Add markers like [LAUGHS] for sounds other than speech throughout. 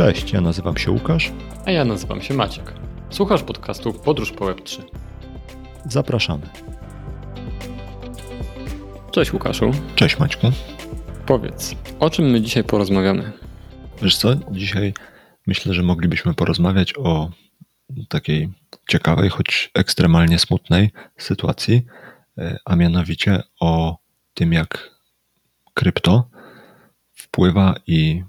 Cześć, ja nazywam się Łukasz. A ja nazywam się Maciek. Słuchasz podcastu Podróż po Web3. Zapraszamy. Cześć Łukaszu. Cześć Maćku. Powiedz, o czym my dzisiaj porozmawiamy? Wiesz co, dzisiaj myślę, że moglibyśmy porozmawiać o takiej ciekawej, choć ekstremalnie smutnej sytuacji, e, a mianowicie o tym, jak krypto wpływa i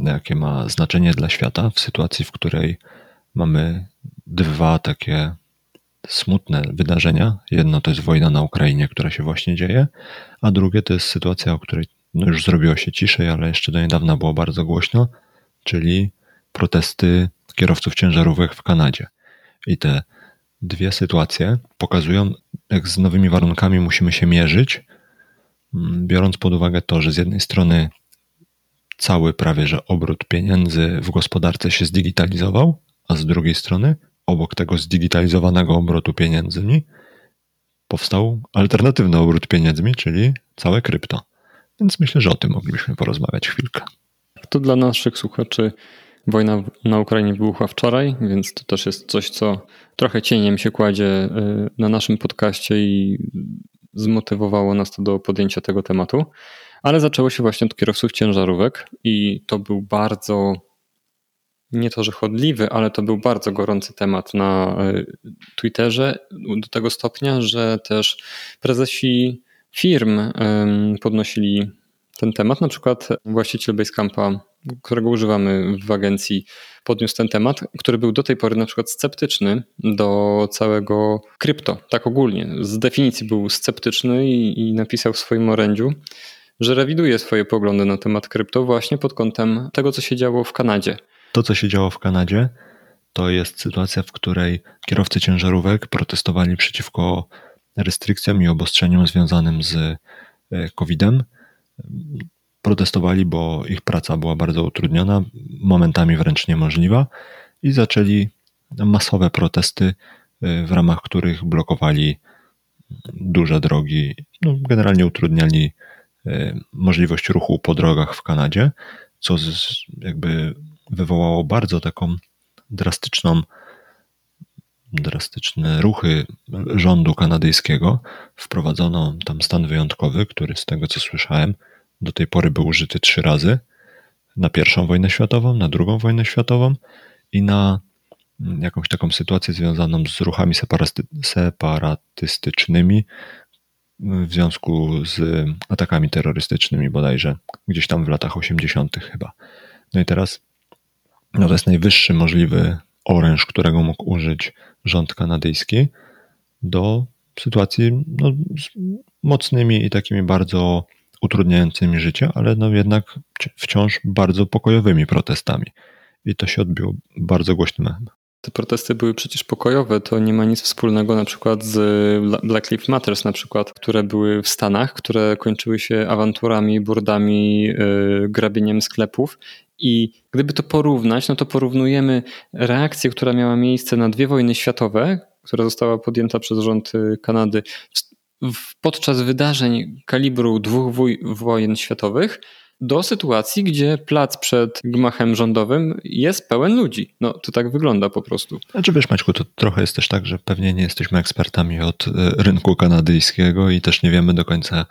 jakie ma znaczenie dla świata w sytuacji, w której mamy dwa takie smutne wydarzenia. Jedno to jest wojna na Ukrainie, która się właśnie dzieje, a drugie to jest sytuacja, o której no już zrobiło się ciszej, ale jeszcze do niedawna było bardzo głośno, czyli protesty kierowców ciężarówek w Kanadzie. I te dwie sytuacje pokazują, jak z nowymi warunkami musimy się mierzyć, mm, biorąc pod uwagę to, że z jednej strony cały prawie że obrót pieniędzy w gospodarce się zdigitalizował, a z drugiej strony obok tego zdigitalizowanego obrotu pieniędzmi powstał alternatywny obrót pieniędzmi, czyli całe krypto. Więc myślę, że o tym moglibyśmy porozmawiać chwilkę. To dla naszych słuchaczy wojna na Ukrainie wybuchła wczoraj, więc to też jest coś, co trochę cieniem się kładzie y, na naszym podcaście i zmotywowało nas to do podjęcia tego tematu. Ale zaczęło się właśnie od kierowców ciężarówek i to był bardzo, nie to, że chodliwy, ale to był bardzo gorący temat na e, Twitterze do tego stopnia, że też prezesi firm podnosili ten temat. Na przykład właściciel Basecampa, którego używamy w agencji, podniósł ten temat, który był do tej pory na przykład sceptyczny do całego krypto, tak ogólnie. Z definicji był sceptyczny i, i napisał w swoim orędziu, że rewiduje swoje poglądy na temat krypto właśnie pod kątem tego, co się działo w Kanadzie. To, co się działo w Kanadzie, to jest sytuacja, w której kierowcy ciężarówek protestowali przeciwko restrykcjom i obostrzeniom związanym z e, COVID-em. Protestowali, bo ich praca była bardzo utrudniona, momentami wręcz niemożliwa, i zaczęli masowe protesty, e, w ramach których blokowali duże drogi, no, generalnie utrudniali możliwość ruchu po drogach w Kanadzie, co z, jakby wywołało bardzo taką drastyczną, drastyczne ruchy rządu kanadyjskiego. Wprowadzono tam stan wyjątkowy, który z tego co słyszałem, do tej pory był użyty trzy razy. Na pierwszą wojnę światową, na drugą wojnę światową i na jakąś taką sytuację związaną z ruchami separatystycznymi, w związku z atakami terrorystycznymi bodajże, gdzieś tam w latach 80. chyba. No i teraz no to jest najwyższy możliwy oręż, którego mógł użyć rząd kanadyjski do sytuacji no, z mocnymi i takimi bardzo utrudniającymi życie, ale no jednak wciąż bardzo pokojowymi protestami. I to się odbiło bardzo głośnym echem. Te protesty były przecież pokojowe, to nie ma nic wspólnego na przykład z Black Lives Matters na przykład, które były w Stanach, które kończyły się awanturami, burdami, yy, grabieniem sklepów. I gdyby to porównać, no to porównujemy reakcję, która miała miejsce na dwie wojny światowe, która została podjęta przez rząd y, Kanady podczas wydarzeń kalibru dwóch wojen światowych, do sytuacji, gdzie plac przed gmachem rządowym jest pełen ludzi. No to tak wygląda po prostu. Znaczy wiesz Maćku, to trochę jest też tak, że pewnie nie jesteśmy ekspertami od e, rynku kanadyjskiego i też nie wiemy do końca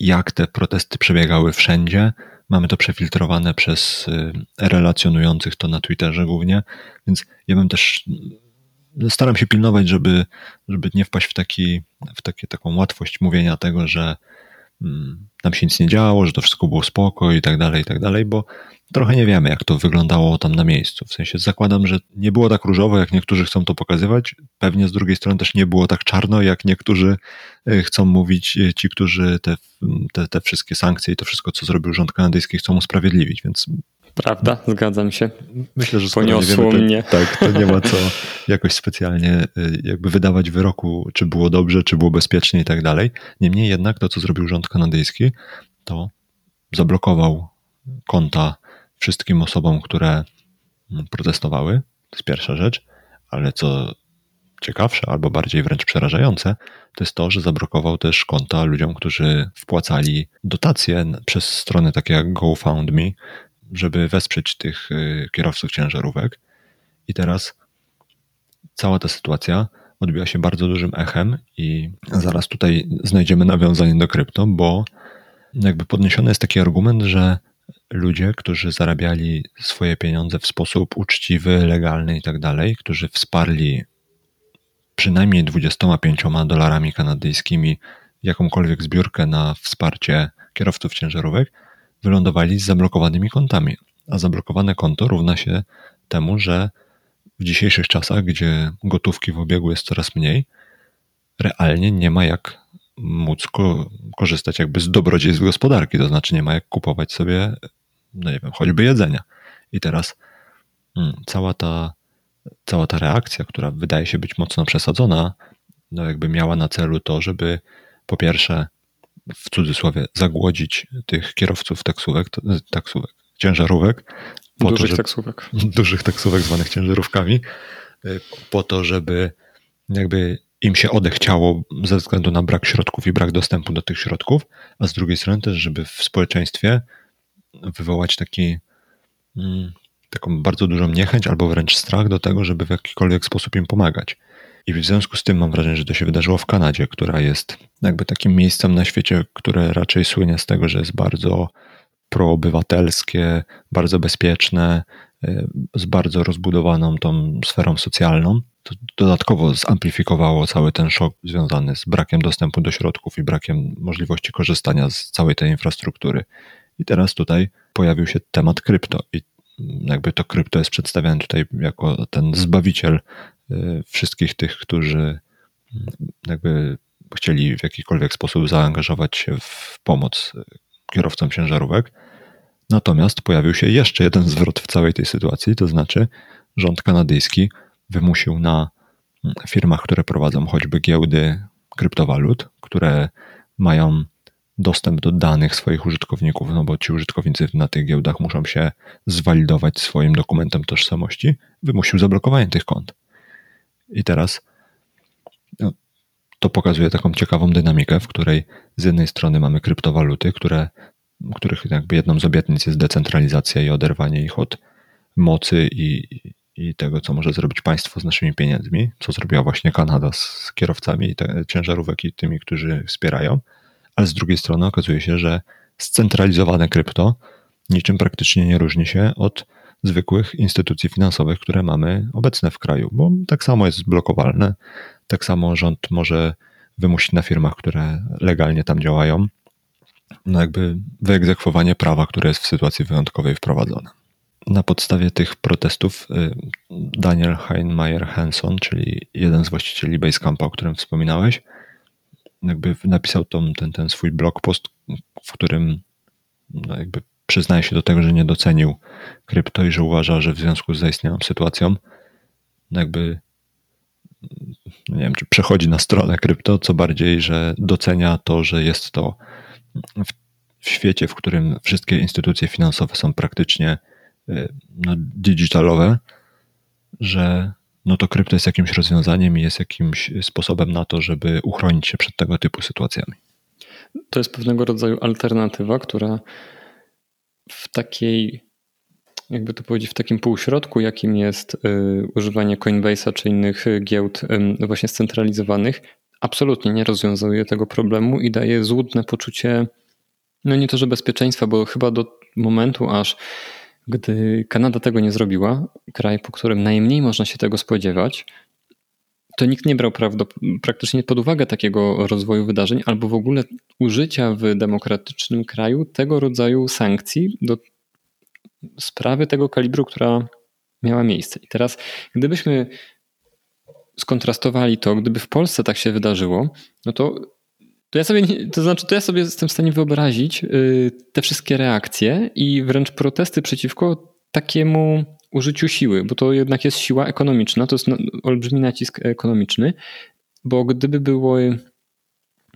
jak te protesty przebiegały wszędzie. Mamy to przefiltrowane przez e, relacjonujących to na Twitterze głównie, więc ja bym też staram się pilnować, żeby, żeby nie wpaść w, taki, w takie, taką łatwość mówienia tego, że tam się nic nie działo, że to wszystko było spoko i tak dalej, i tak dalej, bo trochę nie wiemy, jak to wyglądało tam na miejscu. W sensie zakładam, że nie było tak różowo, jak niektórzy chcą to pokazywać. Pewnie z drugiej strony też nie było tak czarno, jak niektórzy e, chcą mówić, e, ci, którzy te, te, te wszystkie sankcje i to wszystko, co zrobił rząd kanadyjski, chcą usprawiedliwić, więc Prawda, zgadzam się. Myślę, że Poniosło wiemy, mnie. To, [LAUGHS] tak, to nie ma co jakoś specjalnie y, jakby wydawać wyroku, czy było dobrze, czy było bezpiecznie i tak dalej. Niemniej jednak to, co zrobił rząd kanadyjski, to zablokował konta wszystkim osobom, które mm, protestowały. To jest pierwsza rzecz, ale co ciekawsze, albo bardziej wręcz przerażające, to jest to, że zablokował też konta ludziom, którzy wpłacali dotacje przez strony takie jak GoFundMe, żeby wesprzeć tych y, kierowców ciężarówek. I teraz cała ta sytuacja odbiła się bardzo dużym echem i zaraz tutaj znajdziemy nawiązanie do krypto, bo jakby podniesiony jest taki argument, że ludzie, którzy zarabiali swoje pieniądze w sposób uczciwy, legalny i tak dalej, którzy wsparli przynajmniej 25 dolarami kanadyjskimi jakąkolwiek zbiórkę na wsparcie kierowców ciężarówek, wylądowali z zablokowanymi kontami. A zablokowane konto równa się temu, że w dzisiejszych czasach, gdzie gotówki w obiegu jest coraz mniej, realnie nie ma jak móc ko korzystać jakby z dobrodziejstw gospodarki, to znaczy nie ma jak kupować sobie, no nie wiem, choćby jedzenia. I teraz hmm, cała ta, cała ta reakcja, która wydaje się być mocno przesadzona, no jakby miała na celu to, żeby po pierwsze w cudzysłowie zagłodzić tych kierowców taksówek, taksówek ciężarówek. dużych to, żeby, taksówek. [LAUGHS] Dużych taksówek zwanych ciężarówkami, y, po to, żeby jakby im się odechciało ze względu na brak środków i brak dostępu do tych środków, a z drugiej strony też, żeby w społeczeństwie wywołać taki, mm, taką bardzo dużą niechęć albo wręcz strach do tego, żeby w jakikolwiek sposób im pomagać. I w związku z tym mam wrażenie, że to się wydarzyło w Kanadzie, która jest jakby takim miejscem na świecie, które raczej słynie z tego, że jest bardzo proobywatelskie, bardzo bezpieczne, y, z bardzo rozbudowaną tą sferą socjalną. To dodatkowo zamplifikowało cały ten szok związany z brakiem dostępu do środków i brakiem możliwości korzystania z całej tej infrastruktury. I teraz tutaj pojawił się temat krypto i jakby to krypto jest przedstawiane tutaj jako ten zbawiciel wszystkich tych, którzy mm, jakby chcieli w jakikolwiek sposób zaangażować się w pomoc kierowcom ciężarówek. Natomiast pojawił się jeszcze jeden zwrot w całej tej sytuacji, to znaczy rząd kanadyjski wymusił na firmach, które prowadzą choćby giełdy kryptowalut, które mają dostęp do danych swoich użytkowników, no bo ci użytkownicy na tych giełdach muszą się zwalidować swoim dokumentem tożsamości, wymusił zablokowanie tych kont. I teraz no, to pokazuje taką ciekawą dynamikę, w której z jednej strony mamy kryptowaluty, które, których jakby jedną z obietnic jest decentralizacja i oderwanie ich od mocy i, i tego, co może zrobić państwo z naszymi pieniędzmi, co zrobiła właśnie Kanada z kierowcami te, ciężarówek i tymi, którzy wspierają. Ale z drugiej strony okazuje się, że scentralizowane krypto niczym praktycznie nie różni się od zwykłych instytucji finansowych, które mamy obecne w kraju, bo tak samo jest blokowalne, tak samo rząd może wymusić na firmach, które legalnie tam działają, no jakby wyegzekwowanie prawa, które jest w sytuacji wyjątkowej wprowadzone. Na podstawie tych protestów y, Daniel Heinmeier Hanson, czyli jeden z właścicieli Basecampa, o którym wspominałeś, jakby napisał tą, ten, ten swój blog post, w którym no jakby przyznaje się do tego, że nie docenił krypto i że uważa, że w związku z zaistniałą sytuacją no jakby no nie wiem, czy przechodzi na stronę krypto, co bardziej, że docenia to, że jest to w, w świecie, w którym wszystkie instytucje finansowe są praktycznie y, no, digitalowe, że no to krypto jest jakimś rozwiązaniem i jest jakimś sposobem na to, żeby uchronić się przed tego typu sytuacjami. To jest pewnego rodzaju alternatywa, która w takiej, jakby to powiedzieć, w takim półśrodku, jakim jest y, używanie Coinbase'a czy innych giełd y, właśnie scentralizowanych, absolutnie nie rozwiązuje tego problemu i daje złudne poczucie, no nie to, że bezpieczeństwa, bo chyba do momentu, aż gdy Kanada tego nie zrobiła, kraj, po którym najmniej można się tego spodziewać, to nikt nie brał praktycznie pod uwagę takiego rozwoju wydarzeń albo w ogóle użycia w demokratycznym kraju tego rodzaju sankcji do sprawy tego kalibru, która miała miejsce. I teraz, gdybyśmy skontrastowali to, gdyby w Polsce tak się wydarzyło, no to to ja sobie, to znaczy, to ja sobie jestem w stanie wyobrazić y, te wszystkie reakcje i wręcz protesty przeciwko takiemu użyciu siły, bo to jednak jest siła ekonomiczna, to jest olbrzymi nacisk ekonomiczny, bo gdyby były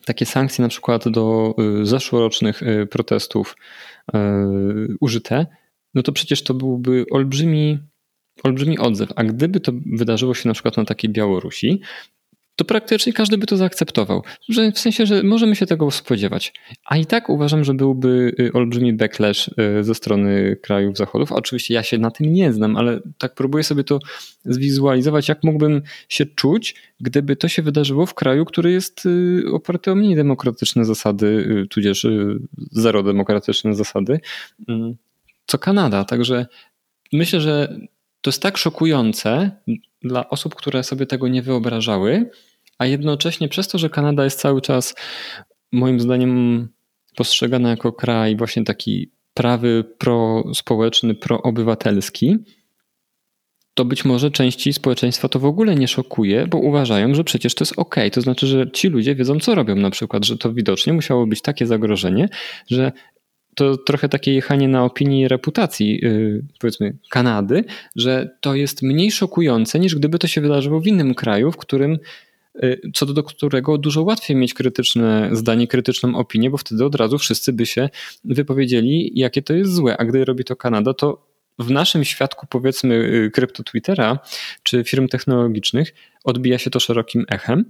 takie sankcje na przykład do y, zeszłorocznych y, protestów użyte, no to przecież to byłby olbrzymi, olbrzymi odzew. A gdyby to wydarzyło się na przykład na takiej Białorusi, to praktycznie każdy by to zaakceptował. Że w sensie, że możemy się tego spodziewać. A i tak uważam, że byłby y, olbrzymi backlash y, ze strony krajów zachodów. Oczywiście ja się na tym nie znam, ale tak próbuję sobie to zwizualizować, jak mógłbym się czuć, gdyby to się wydarzyło w kraju, który jest y, oparty o mniej demokratyczne zasady, tudzież zero demokratyczne zasady, mm, co Kanada. Także myślę, że to jest tak szokujące dla osób, które sobie tego nie wyobrażały, a jednocześnie przez to, że Kanada jest cały czas moim zdaniem postrzegana jako kraj właśnie taki prawy, prospołeczny, proobywatelski, to być może części społeczeństwa to w ogóle nie szokuje, bo uważają, że przecież to jest ok. To znaczy, że ci ludzie wiedzą, co robią na przykład, że to widocznie musiało być takie zagrożenie, że to trochę takie jechanie na opinii i reputacji, yy, powiedzmy, Kanady, że to jest mniej szokujące niż gdyby to się wydarzyło w innym kraju, w którym yy, co do którego dużo łatwiej mieć krytyczne zdanie, krytyczną opinię, bo wtedy od razu wszyscy by się wypowiedzieli, jakie to jest złe. A gdy robi to Kanada, to w naszym świadku, powiedzmy, yy, krypto Twittera czy firm technologicznych odbija się to szerokim echem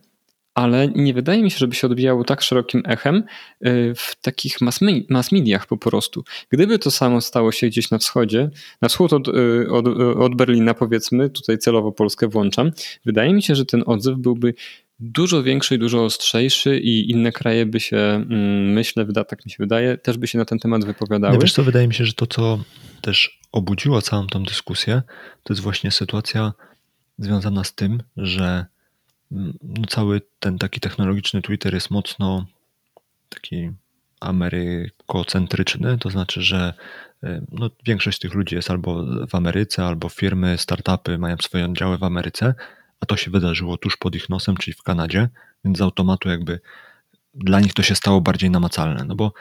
ale nie wydaje mi się, żeby się odbijało tak szerokim echem y, w takich mass, mass mediach po prostu. Gdyby to samo stało się gdzieś na wschodzie, na wschód od, y, od, od Berlina powiedzmy, tutaj celowo Polskę włączam, wydaje mi się, że ten odzew byłby dużo większy i dużo ostrzejszy i inne kraje by się, mm, myślę, tak mi się wydaje, też by się na ten temat wypowiadały. No wiesz co, wydaje mi się, że to, co też obudziło całą tą dyskusję, to jest właśnie sytuacja związana z tym, że cały ten taki technologiczny Twitter jest mocno taki amerykocentryczny, to znaczy, że e, no, większość tych ludzi jest albo w Ameryce, albo firmy, startupy mają swoje oddziały w Ameryce, a to się wydarzyło tuż pod ich nosem, czyli w Kanadzie, więc z automatu jakby dla nich to się stało bardziej namacalne, no bo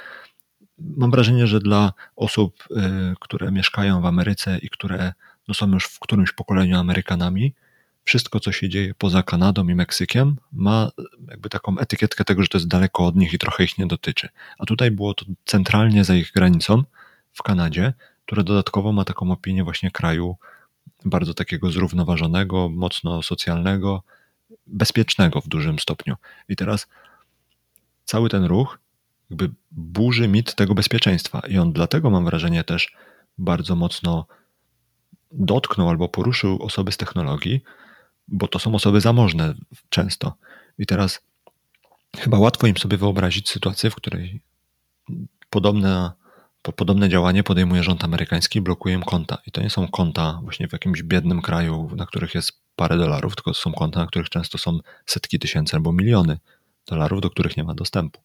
mam wrażenie, że dla osób, e, które mieszkają w Ameryce i które no, są już w którymś pokoleniu Amerykanami, wszystko, co się dzieje poza Kanadą i Meksykiem, ma jakby taką etykietkę tego, że to jest daleko od nich i trochę ich nie dotyczy. A tutaj było to centralnie za ich granicą w Kanadzie, które dodatkowo ma taką opinię właśnie kraju bardzo takiego zrównoważonego, mocno socjalnego, bezpiecznego w dużym stopniu. I teraz cały ten ruch jakby burzy mit tego bezpieczeństwa i on dlatego mam wrażenie też bardzo mocno dotknął albo poruszył osoby z technologii, bo to są osoby zamożne często. I teraz chyba łatwo im sobie wyobrazić sytuację, w której podobne, podobne działanie podejmuje rząd amerykański, blokuje im konta. I to nie są konta właśnie w jakimś biednym kraju, na których jest parę dolarów, tylko są konta, na których często są setki tysięcy albo miliony dolarów, do których nie ma dostępu.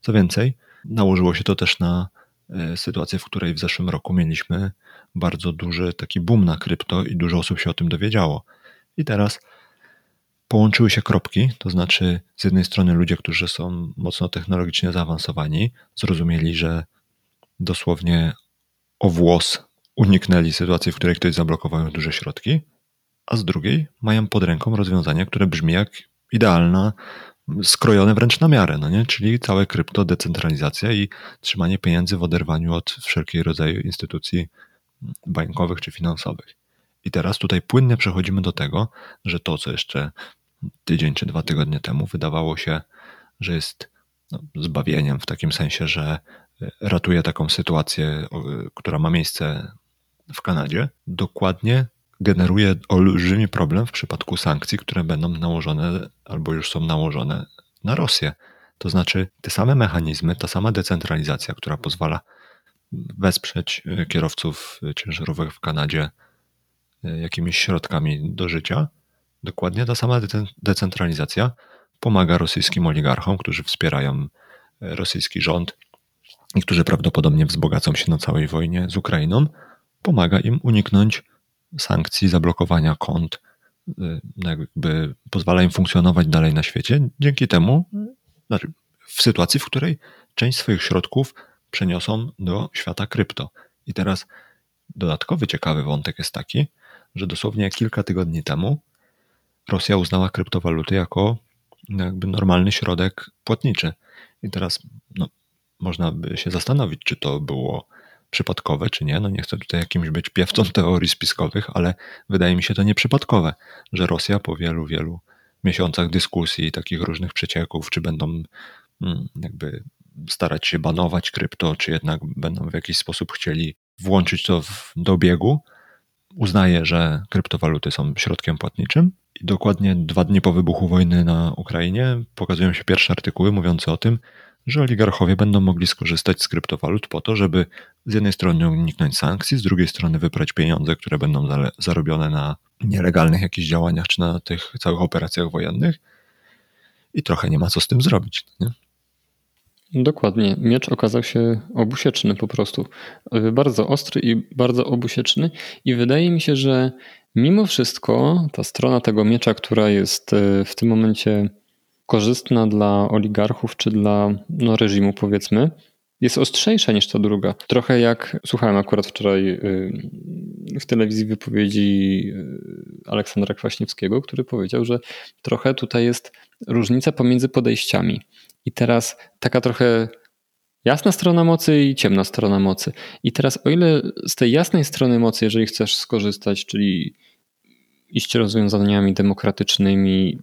Co więcej, nałożyło się to też na e, sytuację, w której w zeszłym roku mieliśmy bardzo duży taki boom na krypto i dużo osób się o tym dowiedziało. I teraz połączyły się kropki, to znaczy z jednej strony ludzie, którzy są mocno technologicznie zaawansowani, zrozumieli, że dosłownie o włos uniknęli sytuacji, w której ktoś zablokował duże środki, a z drugiej mają pod ręką rozwiązanie, które brzmi jak idealna, skrojone wręcz na miarę, no nie? czyli całe krypto, decentralizacja i trzymanie pieniędzy w oderwaniu od wszelkiego rodzaju instytucji bankowych czy finansowych. I teraz tutaj płynnie przechodzimy do tego, że to, co jeszcze tydzień czy dwa tygodnie temu wydawało się, że jest no, zbawieniem w takim sensie, że ratuje taką sytuację, która ma miejsce w Kanadzie, dokładnie generuje olbrzymi problem w przypadku sankcji, które będą nałożone albo już są nałożone na Rosję. To znaczy, te same mechanizmy, ta sama decentralizacja, która pozwala wesprzeć kierowców ciężarówek w Kanadzie E, jakimiś środkami do życia, dokładnie ta sama decentralizacja pomaga rosyjskim oligarchom, którzy wspierają e, rosyjski rząd i którzy prawdopodobnie wzbogacą się na całej wojnie z Ukrainą, pomaga im uniknąć sankcji, zablokowania kont, e, no jakby pozwala im funkcjonować dalej na świecie. Dzięki temu, znaczy w sytuacji, w której część swoich środków przeniosą do świata krypto. I teraz dodatkowy ciekawy wątek jest taki, że dosłownie kilka tygodni temu Rosja uznała kryptowaluty jako jakby normalny środek płatniczy. I teraz no, można by się zastanowić, czy to było przypadkowe, czy nie. No nie chcę tutaj jakimś być piewcą teorii spiskowych, ale wydaje mi się to nieprzypadkowe, że Rosja po wielu, wielu miesiącach dyskusji, takich różnych przecieków, czy będą mm, jakby starać się banować krypto, czy jednak będą w jakiś sposób chcieli włączyć to w, do obiegu, uznaje, że kryptowaluty są środkiem płatniczym. I dokładnie dwa dni po wybuchu wojny na Ukrainie pokazują się pierwsze artykuły mówiące o tym, że oligarchowie będą mogli skorzystać z kryptowalut po to, żeby z jednej strony uniknąć sankcji, z drugiej strony wyprać pieniądze, które będą zarobione na nielegalnych jakichś działaniach czy na tych całych operacjach wojennych. I trochę nie ma co z tym zrobić. Nie? Dokładnie. Miecz okazał się obusieczny po prostu. Bardzo ostry i bardzo obusieczny. I wydaje mi się, że mimo wszystko ta strona tego miecza, która jest e, w tym momencie korzystna dla oligarchów czy dla no, reżimu, powiedzmy, jest ostrzejsza niż ta druga. Trochę jak słuchałem akurat wczoraj y, w telewizji wypowiedzi y, Aleksandra Kwaśniewskiego, który powiedział, że trochę tutaj jest różnica pomiędzy podejściami. I teraz taka trochę jasna strona mocy i ciemna strona mocy. I teraz, o ile z tej jasnej strony mocy, jeżeli chcesz skorzystać, czyli iść rozwiązaniami demokratycznymi,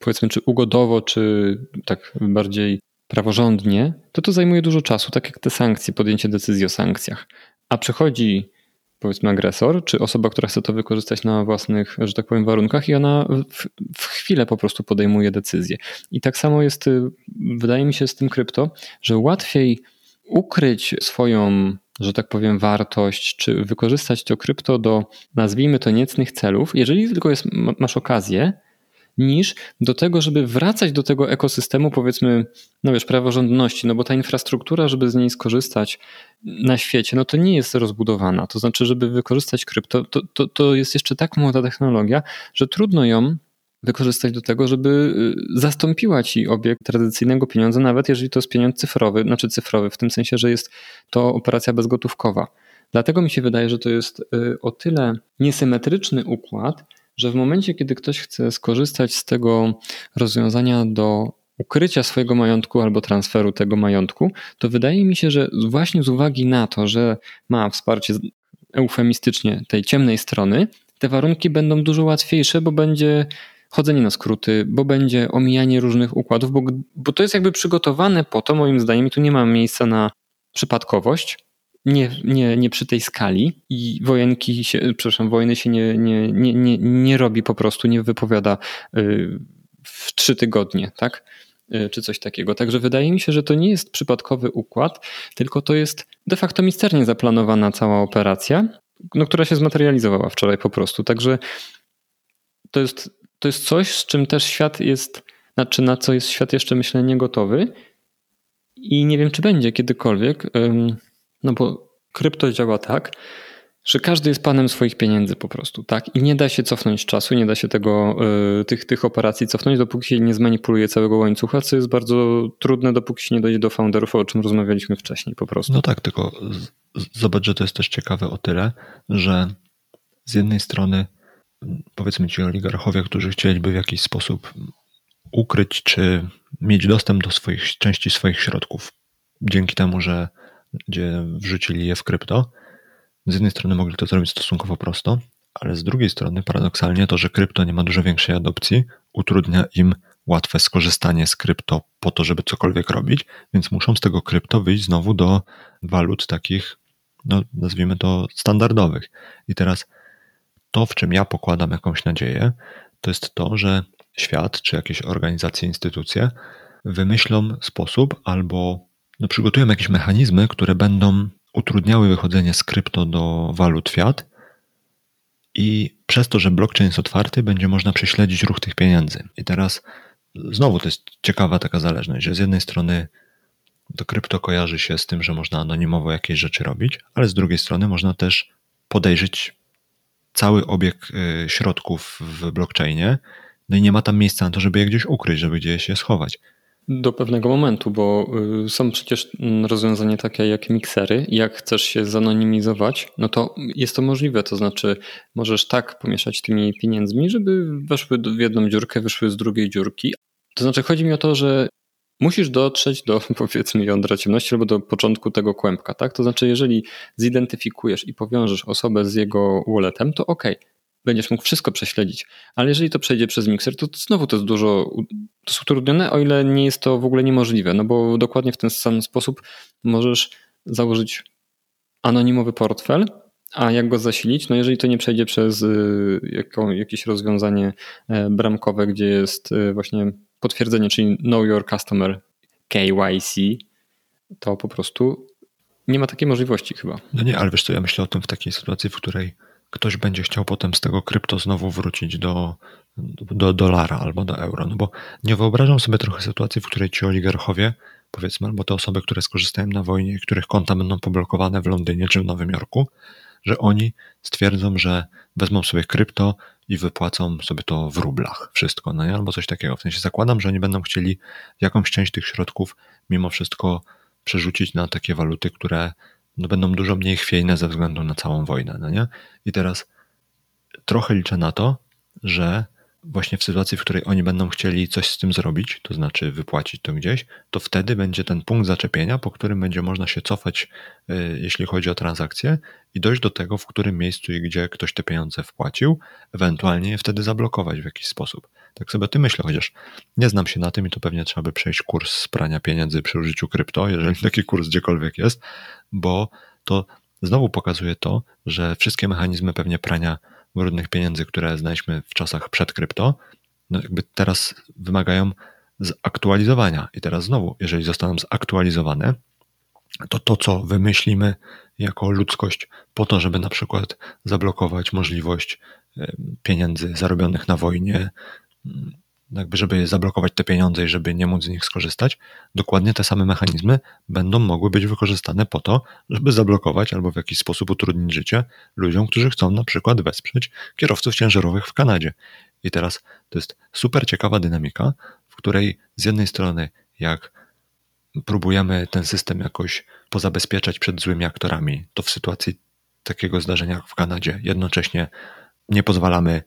powiedzmy, czy ugodowo, czy tak bardziej praworządnie, to to zajmuje dużo czasu, tak jak te sankcje, podjęcie decyzji o sankcjach. A przychodzi powiedzmy agresor, czy osoba, która chce to wykorzystać na własnych, że tak powiem, warunkach i ona w, w, chwilę po prostu podejmuje decyzję. I tak samo jest, y, wydaje mi się, z tym krypto, że łatwiej ukryć swoją, że tak powiem, wartość, czy wykorzystać to krypto do, nazwijmy to, niecnych celów, jeżeli tylko jest, masz okazję, niż do tego, żeby wracać do tego ekosystemu, powiedzmy, no wiesz, praworządności, no bo ta infrastruktura, żeby z niej skorzystać na świecie, no to nie jest rozbudowana. To znaczy, żeby wykorzystać krypto, to, to, to jest jeszcze tak młoda technologia, że trudno ją wykorzystać do tego, żeby y, zastąpiła ci obiekt tradycyjnego pieniądza, nawet jeżeli to jest pieniądz cyfrowy, znaczy cyfrowy, w tym sensie, że jest to operacja bezgotówkowa. Dlatego mi się wydaje, że to jest y, o tyle niesymetryczny układ, że w momencie, kiedy ktoś chce skorzystać z tego rozwiązania do ukrycia swojego majątku albo transferu tego majątku, to wydaje mi się, że właśnie z uwagi na to, że ma wsparcie eufemistycznie tej ciemnej strony, te warunki będą dużo łatwiejsze, bo będzie chodzenie na skróty, bo będzie omijanie różnych układów, bo, bo to jest jakby przygotowane po to, moim zdaniem, i tu nie ma miejsca na przypadkowość, nie, nie, nie przy tej skali i wojenki się, przepraszam, wojny się nie, nie, nie, nie, nie robi po prostu, nie wypowiada y, w trzy tygodnie, tak? Y, czy coś takiego. Także wydaje mi się, że to nie jest przypadkowy układ, tylko to jest de facto misternie zaplanowana cała operacja, no, która się zmaterializowała wczoraj po prostu. Także to jest, to jest coś, z czym też świat jest, znaczy na co jest świat jeszcze myślę nie gotowy i nie wiem, czy będzie kiedykolwiek. No bo krypto działa tak, że każdy jest panem swoich pieniędzy po prostu, tak? I nie da się cofnąć czasu, nie da się tego, y, tych, tych operacji cofnąć, dopóki się nie zmanipuluje całego łańcucha, co jest bardzo trudne, dopóki się nie dojdzie do founderów, o czym rozmawialiśmy wcześniej po prostu. No tak, tylko zobacz, że to jest też ciekawe o tyle, że z jednej strony powiedzmy ci oligarchowie, którzy chcieliby w jakiś sposób ukryć czy mieć dostęp do swoich części swoich środków dzięki temu, że gdzie wrzucili je w krypto. Z jednej strony mogli to zrobić stosunkowo prosto, ale z drugiej strony paradoksalnie to, że krypto nie ma dużo większej adopcji, utrudnia im łatwe skorzystanie z krypto po to, żeby cokolwiek robić, więc muszą z tego krypto wyjść znowu do walut takich, no nazwijmy to standardowych. I teraz to, w czym ja pokładam jakąś nadzieję, to jest to, że świat czy jakieś organizacje, instytucje wymyślą sposób albo no, przygotują jakieś mechanizmy, które będą utrudniały wychodzenie z krypto do walut fiat i przez to, że blockchain jest otwarty, będzie można prześledzić ruch tych pieniędzy. I teraz znowu to jest ciekawa taka zależność, że z jednej strony to krypto kojarzy się z tym, że można anonimowo jakieś rzeczy robić, ale z drugiej strony można też podejrzeć cały obieg y, środków w blockchainie, no i nie ma tam miejsca na to, żeby je gdzieś ukryć, żeby gdzieś je schować. Do pewnego momentu, bo y, są przecież mm, rozwiązania takie jak miksery. Jak chcesz się zanonimizować, no to jest to możliwe. To znaczy, możesz tak pomieszać tymi pieniędzmi, żeby weszły w jedną dziurkę, wyszły z drugiej dziurki. To znaczy, chodzi mi o to, że musisz dotrzeć do [LAUGHS] powiedzmy jądra ciemności albo do początku tego kłębka, tak? To znaczy, jeżeli zidentyfikujesz i powiążesz osobę z jego walletem, to ok, będziesz mógł wszystko prześledzić. Ale jeżeli to przejdzie przez mikser, to, znowu to jest dużo to jest utrudnione, o ile nie jest to w ogóle niemożliwe, no bo dokładnie w ten sam sposób możesz założyć anonimowy portfel, a jak go zasilić? No jeżeli to nie przejdzie przez y, jakieś rozwiązanie e, bramkowe, gdzie jest y, właśnie potwierdzenie, czyli Know Your Customer KYC, to po prostu nie ma takiej możliwości chyba. No nie, ale wiesz co, ja myślę o tym w takiej sytuacji, w której ktoś będzie chciał potem z tego krypto znowu wrócić do, do dolara albo do euro. No bo nie wyobrażam sobie trochę sytuacji, w której ci oligarchowie, powiedzmy, albo te osoby, które skorzystają na wojnie których konta będą poblokowane w Londynie czy w Nowym Jorku, że oni stwierdzą, że wezmą sobie krypto i wypłacą sobie to w rublach, wszystko, no nie? albo coś takiego. W sensie zakładam, że oni będą chcieli jakąś część tych środków mimo wszystko przerzucić na takie waluty, które no, będą dużo mniej chwiejne ze względu na całą wojnę, no nie? I teraz trochę liczę na to, że właśnie w sytuacji, w której oni będą chcieli coś z tym zrobić, to znaczy wypłacić to gdzieś, to wtedy będzie ten punkt zaczepienia, po którym będzie można się cofać, y, jeśli chodzi o transakcje i dojść do tego, w którym miejscu i gdzie ktoś te pieniądze wpłacił, ewentualnie je wtedy zablokować w jakiś sposób. Tak sobie ty myślę, chociaż nie znam się na tym i to pewnie trzeba by przejść kurs sprania pieniędzy przy użyciu krypto, jeżeli taki kurs gdziekolwiek jest, bo to znowu pokazuje to, że wszystkie mechanizmy pewnie prania brudnych pieniędzy, które znaliśmy w czasach przed krypto, no jakby teraz wymagają zaktualizowania. I teraz znowu, jeżeli zostaną zaktualizowane, to to, co wymyślimy jako ludzkość po to, żeby na przykład zablokować możliwość pieniędzy zarobionych na wojnie, jakby żeby zablokować te pieniądze i żeby nie móc z nich skorzystać, dokładnie te same mechanizmy będą mogły być wykorzystane po to, żeby zablokować albo w jakiś sposób utrudnić życie ludziom, którzy chcą na przykład wesprzeć kierowców ciężarowych w Kanadzie. I teraz to jest super ciekawa dynamika, w której z jednej strony jak próbujemy ten system jakoś pozabezpieczać przed złymi aktorami, to w sytuacji takiego zdarzenia jak w Kanadzie jednocześnie nie pozwalamy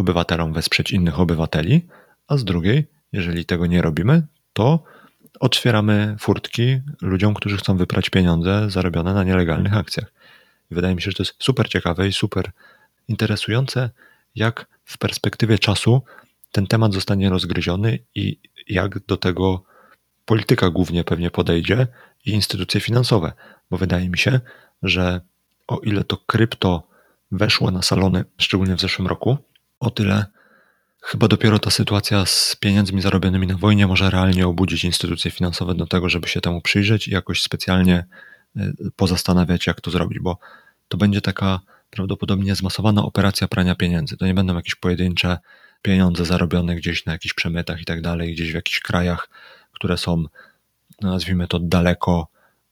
obywatelom wesprzeć innych obywateli, a z drugiej, jeżeli tego nie robimy, to otwieramy furtki ludziom, którzy chcą wyprać pieniądze zarobione na nielegalnych akcjach. wydaje mi się, że to jest super ciekawe i super interesujące, jak w perspektywie czasu ten temat zostanie rozgryziony i jak do tego polityka głównie pewnie podejdzie i instytucje finansowe, bo wydaje mi się, że o ile to krypto weszło na salony, szczególnie w zeszłym roku, o tyle chyba dopiero ta sytuacja z pieniędzmi zarobionymi na wojnie może realnie obudzić instytucje finansowe do tego, żeby się temu przyjrzeć i jakoś specjalnie y, pozastanawiać, jak to zrobić, bo to będzie taka prawdopodobnie zmasowana operacja prania pieniędzy. To nie będą jakieś pojedyncze pieniądze zarobione gdzieś na jakichś przemytach i tak dalej, gdzieś w jakichś krajach, które są, no nazwijmy to, daleko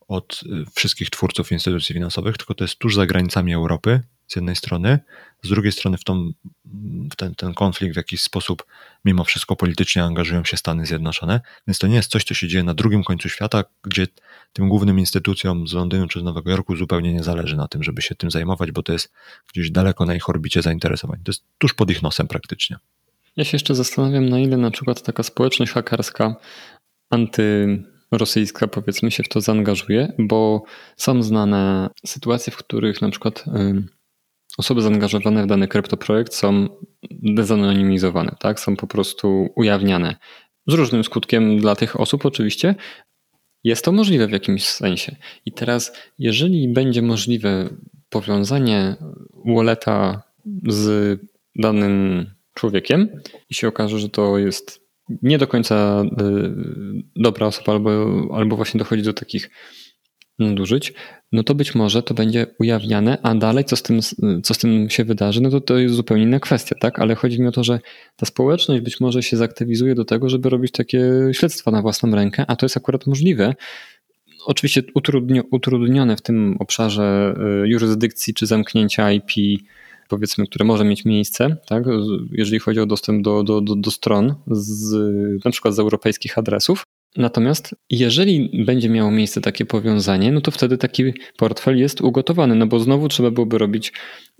od y, wszystkich twórców instytucji finansowych, tylko to jest tuż za granicami Europy z jednej strony, z drugiej strony w, tą, w ten, ten konflikt w jakiś sposób mimo wszystko politycznie angażują się Stany Zjednoczone, więc to nie jest coś, co się dzieje na drugim końcu świata, gdzie tym głównym instytucjom z Londynu czy z Nowego Jorku zupełnie nie zależy na tym, żeby się tym zajmować, bo to jest gdzieś daleko na ich orbicie zainteresowań. To jest tuż pod ich nosem praktycznie. Ja się jeszcze zastanawiam, na ile na przykład taka społeczność hakerska antyrosyjska powiedzmy się w to zaangażuje, bo są znane sytuacje, w których na przykład osoby zaangażowane w dany kryptoprojekt są dezanonimizowane, tak? Są po prostu ujawniane. Z różnym skutkiem dla tych osób oczywiście. Jest to możliwe w jakimś sensie. I teraz, jeżeli będzie możliwe powiązanie walleta z danym człowiekiem i się okaże, że to jest nie do końca y, dobra osoba, albo, albo właśnie dochodzi do takich nadużyć, no to być może to będzie ujawniane, a dalej co z tym, co z tym się wydarzy, no to to jest zupełnie inna kwestia, tak? Ale chodzi mi o to, że ta społeczność być może się zaktywizuje do tego, żeby robić takie śledztwa na własną rękę, a to jest akurat możliwe. Oczywiście utrudnione w tym obszarze y, jurysdykcji czy zamknięcia IP, powiedzmy, które może mieć miejsce, tak? jeżeli chodzi o dostęp do, do, do, do stron, z, na przykład z europejskich adresów, Natomiast jeżeli będzie miało miejsce takie powiązanie, no to wtedy taki portfel jest ugotowany, no bo znowu trzeba byłoby robić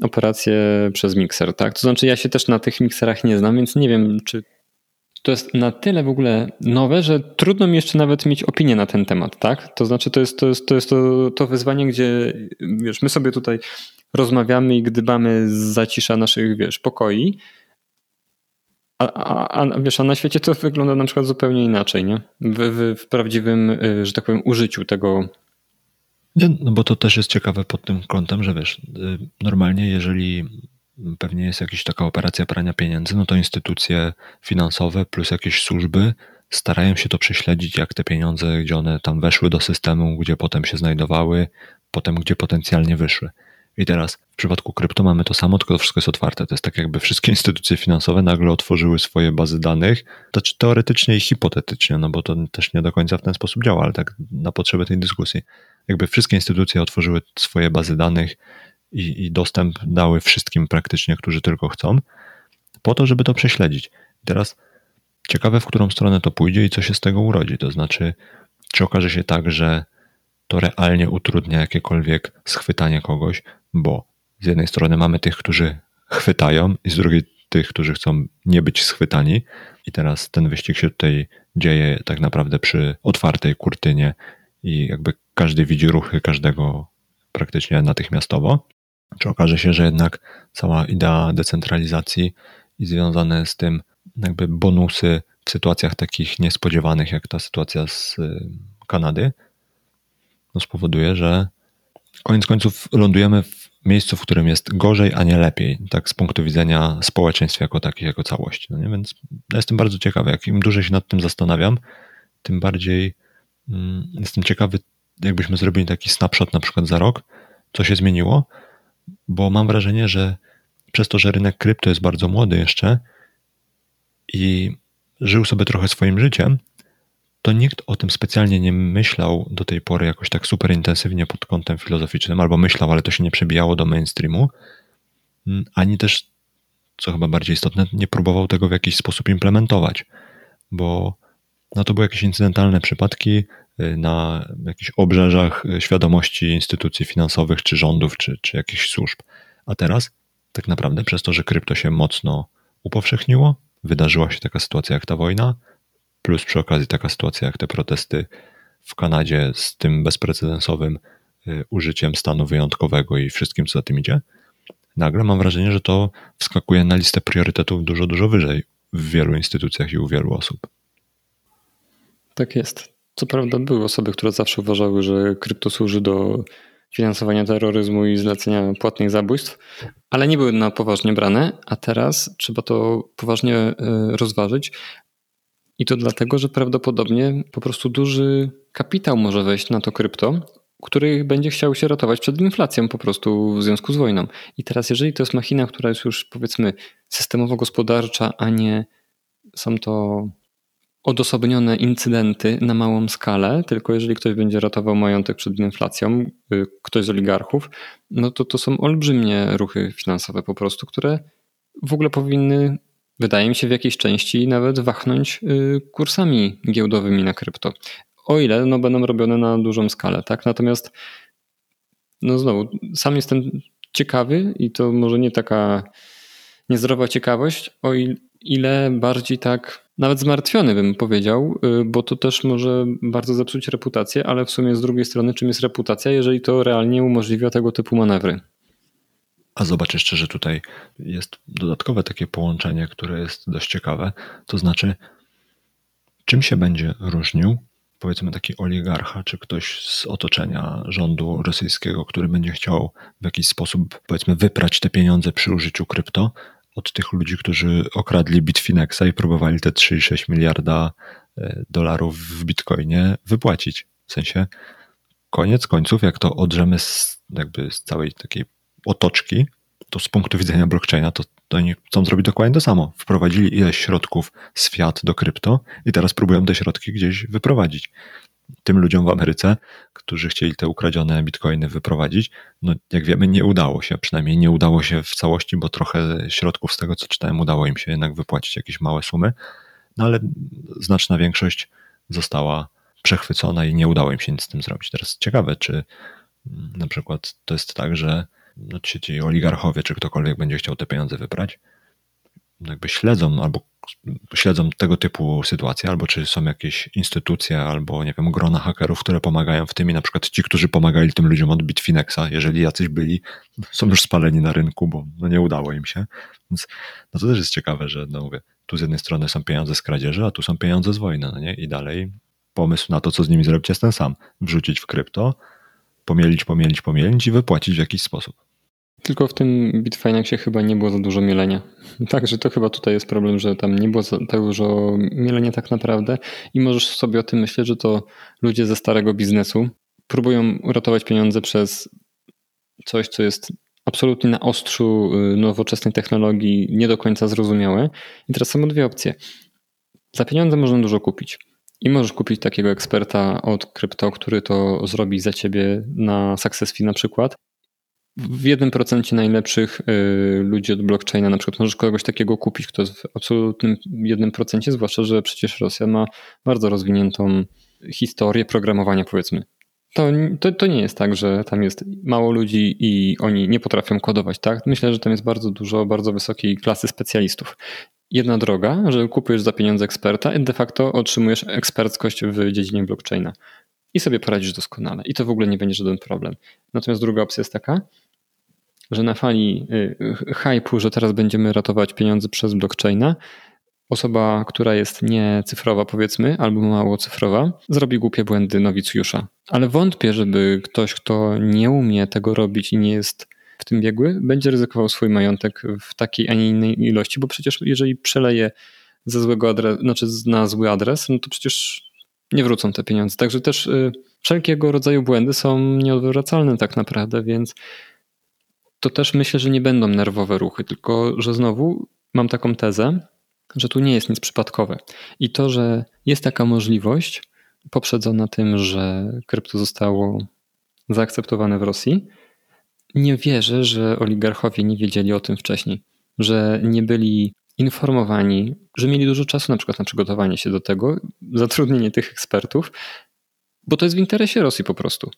operację przez mikser, tak? To znaczy ja się też na tych mikserach nie znam, więc nie wiem, czy to jest na tyle w ogóle nowe, że trudno mi jeszcze nawet mieć opinię na ten temat, tak? To znaczy to jest to, jest, to, jest to, to wyzwanie, gdzie wiesz, my sobie tutaj rozmawiamy i gdybamy z zacisza naszych, wiesz, pokoi. A, a, a, wiesz, a na świecie to wygląda na przykład zupełnie inaczej, nie? W, w, w prawdziwym, y, że tak powiem, użyciu tego. Nie, no bo to też jest ciekawe pod tym kątem, że wiesz, y, normalnie jeżeli pewnie jest jakaś taka operacja prania pieniędzy, no to instytucje finansowe plus jakieś służby starają się to prześledzić, jak te pieniądze, gdzie one tam weszły do systemu, gdzie potem się znajdowały, potem gdzie potencjalnie wyszły. I teraz w przypadku krypto mamy to samo, tylko to wszystko jest otwarte. To jest tak, jakby wszystkie instytucje finansowe nagle otworzyły swoje bazy danych, to czy teoretycznie i hipotetycznie, no bo to też nie do końca w ten sposób działa, ale tak na potrzeby tej dyskusji. Jakby wszystkie instytucje otworzyły swoje bazy danych i, i dostęp dały wszystkim praktycznie, którzy tylko chcą, po to, żeby to prześledzić. Teraz ciekawe, w którą stronę to pójdzie i co się z tego urodzi. To znaczy, czy okaże się tak, że to realnie utrudnia jakiekolwiek schwytanie kogoś, bo z jednej strony mamy tych, którzy chwytają, i z drugiej tych, którzy chcą nie być schwytani. I teraz ten wyścig się tutaj dzieje tak naprawdę przy otwartej kurtynie i jakby każdy widzi ruchy każdego praktycznie natychmiastowo. Czy okaże się, że jednak cała idea decentralizacji i związane z tym jakby bonusy w sytuacjach takich niespodziewanych, jak ta sytuacja z y, Kanady, no spowoduje, że koniec końców lądujemy w miejscu, w którym jest gorzej, a nie lepiej, tak z punktu widzenia społeczeństwa jako takich, jako całości. No nie? Więc jestem bardzo ciekawy. Jak im dłużej się nad tym zastanawiam, tym bardziej mm, jestem ciekawy, jakbyśmy zrobili taki snapshot na przykład za rok, co się zmieniło, bo mam wrażenie, że przez to, że rynek krypto jest bardzo młody jeszcze i żył sobie trochę swoim życiem, to nikt o tym specjalnie nie myślał do tej pory jakoś tak super intensywnie pod kątem filozoficznym, albo myślał, ale to się nie przebijało do mainstreamu, mm, ani też, co chyba bardziej istotne, nie próbował tego w jakiś sposób implementować, bo no to były jakieś incydentalne przypadki y, na jakichś obrzeżach y, świadomości instytucji finansowych, czy rządów, czy, czy jakichś służb. A teraz, tak naprawdę, przez to, że krypto się mocno upowszechniło, wydarzyła się taka sytuacja jak ta wojna, plus przy okazji taka sytuacja jak te protesty w Kanadzie z tym bezprecedensowym y, użyciem stanu wyjątkowego i wszystkim, co za tym idzie, nagle mam wrażenie, że to wskakuje na listę priorytetów dużo, dużo wyżej w wielu instytucjach i u wielu osób. Tak jest. Co prawda były osoby, które zawsze uważały, że krypto służy do finansowania terroryzmu i zlecenia płatnych zabójstw, ale nie były na poważnie brane, a teraz trzeba to poważnie e, rozważyć. I to dlatego, że prawdopodobnie po prostu duży kapitał może wejść na to krypto, który będzie chciał się ratować przed inflacją po prostu w związku z wojną. I teraz, jeżeli to jest machina, która jest już powiedzmy systemowo-gospodarcza, a nie są to odosobnione incydenty na małą skalę, tylko jeżeli ktoś będzie ratował majątek przed inflacją, y, ktoś z oligarchów, no to to są olbrzymie ruchy finansowe po prostu, które w ogóle powinny, wydaje mi się, w jakiejś części nawet wachnąć y, kursami giełdowymi na krypto. O ile no, będą robione na dużą skalę, tak? Natomiast no znowu, sam jestem ciekawy i to może nie taka niezdrowa ciekawość, o ile bardziej tak nawet zmartwiony bym powiedział, y, bo to też może bardzo zepsuć reputację, ale w sumie z drugiej strony czym jest reputacja, jeżeli to realnie umożliwia tego typu manewry? A zobacz jeszcze, że tutaj jest dodatkowe takie połączenie, które jest dość ciekawe. To znaczy, czym się będzie różnił, powiedzmy, taki oligarcha, czy ktoś z otoczenia rządu rosyjskiego, który będzie chciał w jakiś sposób, powiedzmy, wyprać te pieniądze przy użyciu krypto, od tych ludzi, którzy okradli Bitfinexa i próbowali te 3,6 miliarda e, dolarów w bitcoinie wypłacić. W sensie koniec końców, jak to odrzemy z, jakby z całej takiej otoczki, to z punktu widzenia blockchaina, to, to oni chcą zrobić dokładnie to samo. Wprowadzili ileś środków z fiat do krypto i teraz próbują te środki gdzieś wyprowadzić tym ludziom w Ameryce, którzy chcieli te ukradzione bitcoiny wyprowadzić, no jak wiemy, nie udało się, przynajmniej nie udało się w całości, bo trochę środków z tego, co czytałem, udało im się jednak wypłacić jakieś małe sumy, no ale znaczna większość została przechwycona i nie udało im się nic z tym zrobić. Teraz ciekawe, czy na przykład to jest tak, że no, ci, ci oligarchowie, czy ktokolwiek będzie chciał te pieniądze wybrać, jakby śledzą albo śledzą tego typu sytuacje, albo czy są jakieś instytucje, albo nie wiem, grona hakerów, które pomagają w tym i na przykład ci, którzy pomagali tym ludziom od Bitfinexa, jeżeli jacyś byli, są już spaleni na rynku, bo no nie udało im się. Więc no to też jest ciekawe, że no mówię, tu z jednej strony są pieniądze z kradzieży, a tu są pieniądze z wojny, no nie? I dalej pomysł na to, co z nimi zrobić jest ten sam. Wrzucić w krypto, pomielić, pomielić, pomielić i wypłacić w jakiś sposób. Tylko w tym Bitfinexie chyba nie było za dużo mielenia. [LAUGHS] Także to chyba tutaj jest problem, że tam nie było za dużo mielenia tak naprawdę i możesz sobie o tym myśleć, że to ludzie ze starego biznesu próbują uratować pieniądze przez coś, co jest absolutnie na ostrzu y, nowoczesnej technologii, nie do końca zrozumiałe. I teraz są dwie opcje. Za pieniądze można dużo kupić. I możesz kupić takiego eksperta od krypto, który to zrobi za ciebie na success fee na przykład w jednym procencie najlepszych y, ludzi od blockchaina, na przykład możesz kogoś takiego kupić, kto jest w absolutnym jednym procencie, zwłaszcza, że przecież Rosja ma bardzo rozwiniętą historię programowania, powiedzmy. To, to, to nie jest tak, że tam jest mało ludzi i oni nie potrafią kodować, tak? Myślę, że tam jest bardzo dużo bardzo wysokiej klasy specjalistów. Jedna droga, że kupujesz za pieniądze eksperta i de facto otrzymujesz eksperckość w dziedzinie blockchaina i sobie poradzisz doskonale. I to w ogóle nie będzie żaden problem. Natomiast druga opcja jest taka, że na fali y, hypu, że teraz będziemy ratować pieniądze przez blockchaina, osoba, która jest nie cyfrowa, powiedzmy, albo mało cyfrowa, zrobi głupie błędy nowicjusza. Ale wątpię, żeby ktoś, kto nie umie tego robić i nie jest w tym biegły, będzie ryzykował swój majątek w takiej, a nie innej ilości, bo przecież jeżeli przeleje ze złego adresu, znaczy na zły adres, no to przecież nie wrócą te pieniądze. Także też y, wszelkiego rodzaju błędy są nieodwracalne tak naprawdę, więc to też myślę, że nie będą nerwowe ruchy, tylko że znowu mam taką tezę, że tu nie jest nic przypadkowe. I to, że jest taka możliwość, poprzedzona tym, że krypto zostało zaakceptowane w Rosji, nie wierzę, że oligarchowie nie wiedzieli o tym wcześniej, że nie byli informowani, że mieli dużo czasu na przykład na przygotowanie się do tego, zatrudnienie tych ekspertów, bo to jest w interesie Rosji po prostu.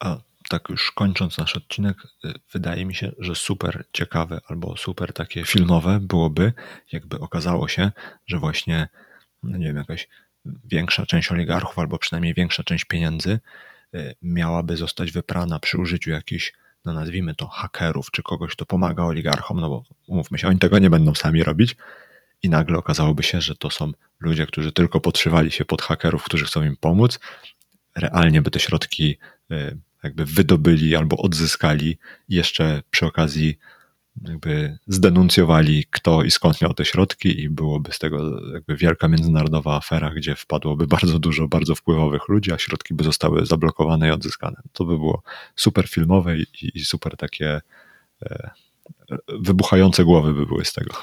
A tak już kończąc nasz odcinek, y, wydaje mi się, że super ciekawe albo super takie filmowe byłoby, jakby okazało się, że właśnie, no nie wiem, jakaś większa część oligarchów albo przynajmniej większa część pieniędzy y, miałaby zostać wyprana przy użyciu jakichś, no nazwijmy to, hakerów, czy kogoś, kto pomaga oligarchom, no bo umówmy się, oni tego nie będą sami robić. I nagle okazałoby się, że to są ludzie, którzy tylko podszywali się pod hakerów, którzy chcą im pomóc. Realnie by te środki y, jakby wydobyli albo odzyskali jeszcze przy okazji jakby zdenuncjowali kto i skąd miał te środki i byłoby z tego jakby wielka międzynarodowa afera, gdzie wpadłoby bardzo dużo bardzo wpływowych ludzi, a środki by zostały zablokowane i odzyskane. To by było super filmowe i, i super takie e, wybuchające głowy by były z tego.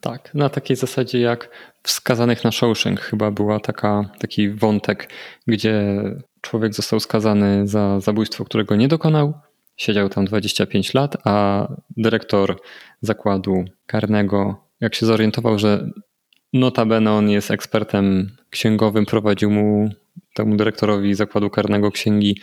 Tak, na takiej zasadzie jak wskazanych na Shawshank chyba była taka, taki wątek, gdzie człowiek został skazany za zabójstwo, którego nie dokonał. Siedział tam 25 lat, a dyrektor zakładu karnego, jak się zorientował, że notabene on jest ekspertem księgowym, prowadził mu temu dyrektorowi zakładu karnego księgi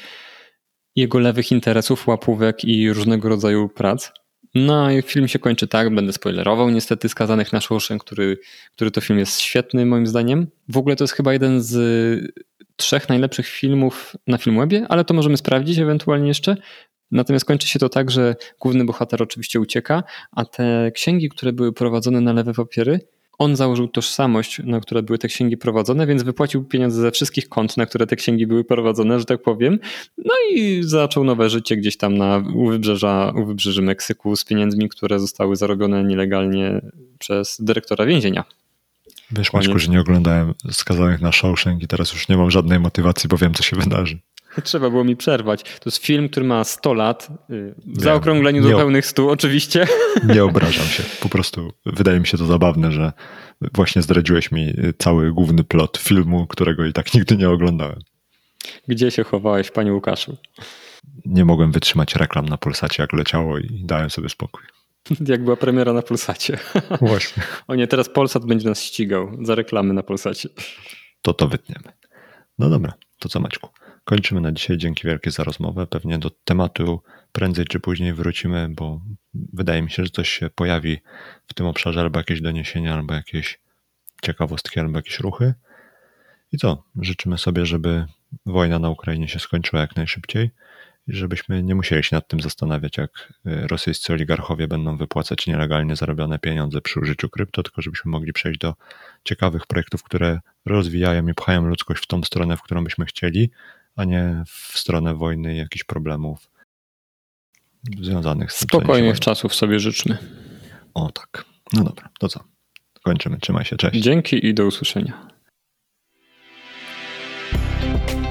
jego lewych interesów, łapówek i różnego rodzaju prac no i film się kończy tak, będę spoilerował niestety Skazanych na Shawshank, który, który to film jest świetny moim zdaniem. W ogóle to jest chyba jeden z trzech najlepszych filmów na Filmwebie, ale to możemy sprawdzić ewentualnie jeszcze. Natomiast kończy się to tak, że główny bohater oczywiście ucieka, a te księgi, które były prowadzone na lewe papiery, on założył tożsamość, na które były te księgi prowadzone, więc wypłacił pieniądze ze wszystkich kont, na które te księgi były prowadzone, że tak powiem. No i zaczął nowe życie gdzieś tam na u wybrzeża, u wybrzeży Meksyku z pieniędzmi, które zostały zarobione nielegalnie przez dyrektora więzienia. Wiesz, Maćku, że nie oglądałem skazanych na Shawshank i teraz już nie mam żadnej motywacji, bo wiem, co się wydarzy. [LAUGHS] Trzeba było mi przerwać. To jest film, który ma 100 lat. Y, w zaokrągleniu do pełnych 100 oczywiście. [LAUGHS] Nie obrażam się. Po prostu wydaje mi się to zabawne, że właśnie zdradziłeś mi cały główny plot filmu, którego i tak [LAUGHS] nigdy nie oglądałem. Gdzie się chowałeś, panie Łukaszu? Nie mogłem wytrzymać reklam na Pulsacie, jak leciało i dałem sobie spokój. Jak była premiera na Pulsacie. Właśnie. O nie, teraz Polsat będzie nas ścigał za reklamy na Pulsacie. To to wytniemy. No dobra, to co Maćku? Kończymy na dzisiaj. Dzięki wielkie za rozmowę. Pewnie do tematu prędzej czy później wrócimy, bo wydaje mi się, że coś się pojawi w tym obszarze, albo jakieś doniesienia, albo jakieś ciekawostki, albo jakieś ruchy. I co? Życzymy sobie, żeby wojna na Ukrainie się skończyła jak najszybciej i żebyśmy nie musieli się nad tym zastanawiać, jak y, rosyjscy oligarchowie będą wypłacać nielegalnie zarobione pieniądze przy użyciu krypto, tylko żebyśmy mogli przejść do ciekawych projektów, które rozwijają i pchają ludzkość w tą stronę, w którą byśmy chcieli, a nie w stronę wojny i jakichś problemów związanych z tym. Spokojnych czasów sobie życzmy. O tak. No dobra, to co? Kończymy. Trzymaj się, cześć. Dzięki i do usłyszenia.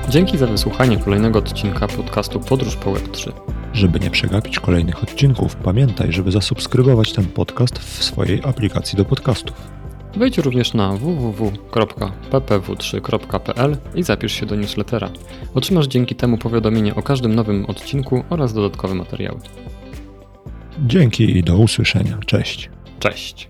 Dzięki za wysłuchanie kolejnego odcinka podcastu Podróż po Web3. Żeby nie przegapić kolejnych odcinków, pamiętaj, żeby zasubskrybować ten podcast w swojej aplikacji do podcastów. Wejdź również na www.ppw3.pl i zapisz się do newslettera. Otrzymasz dzięki temu powiadomienie o każdym nowym odcinku oraz dodatkowe materiały. Dzięki i do usłyszenia. Cześć. Cześć.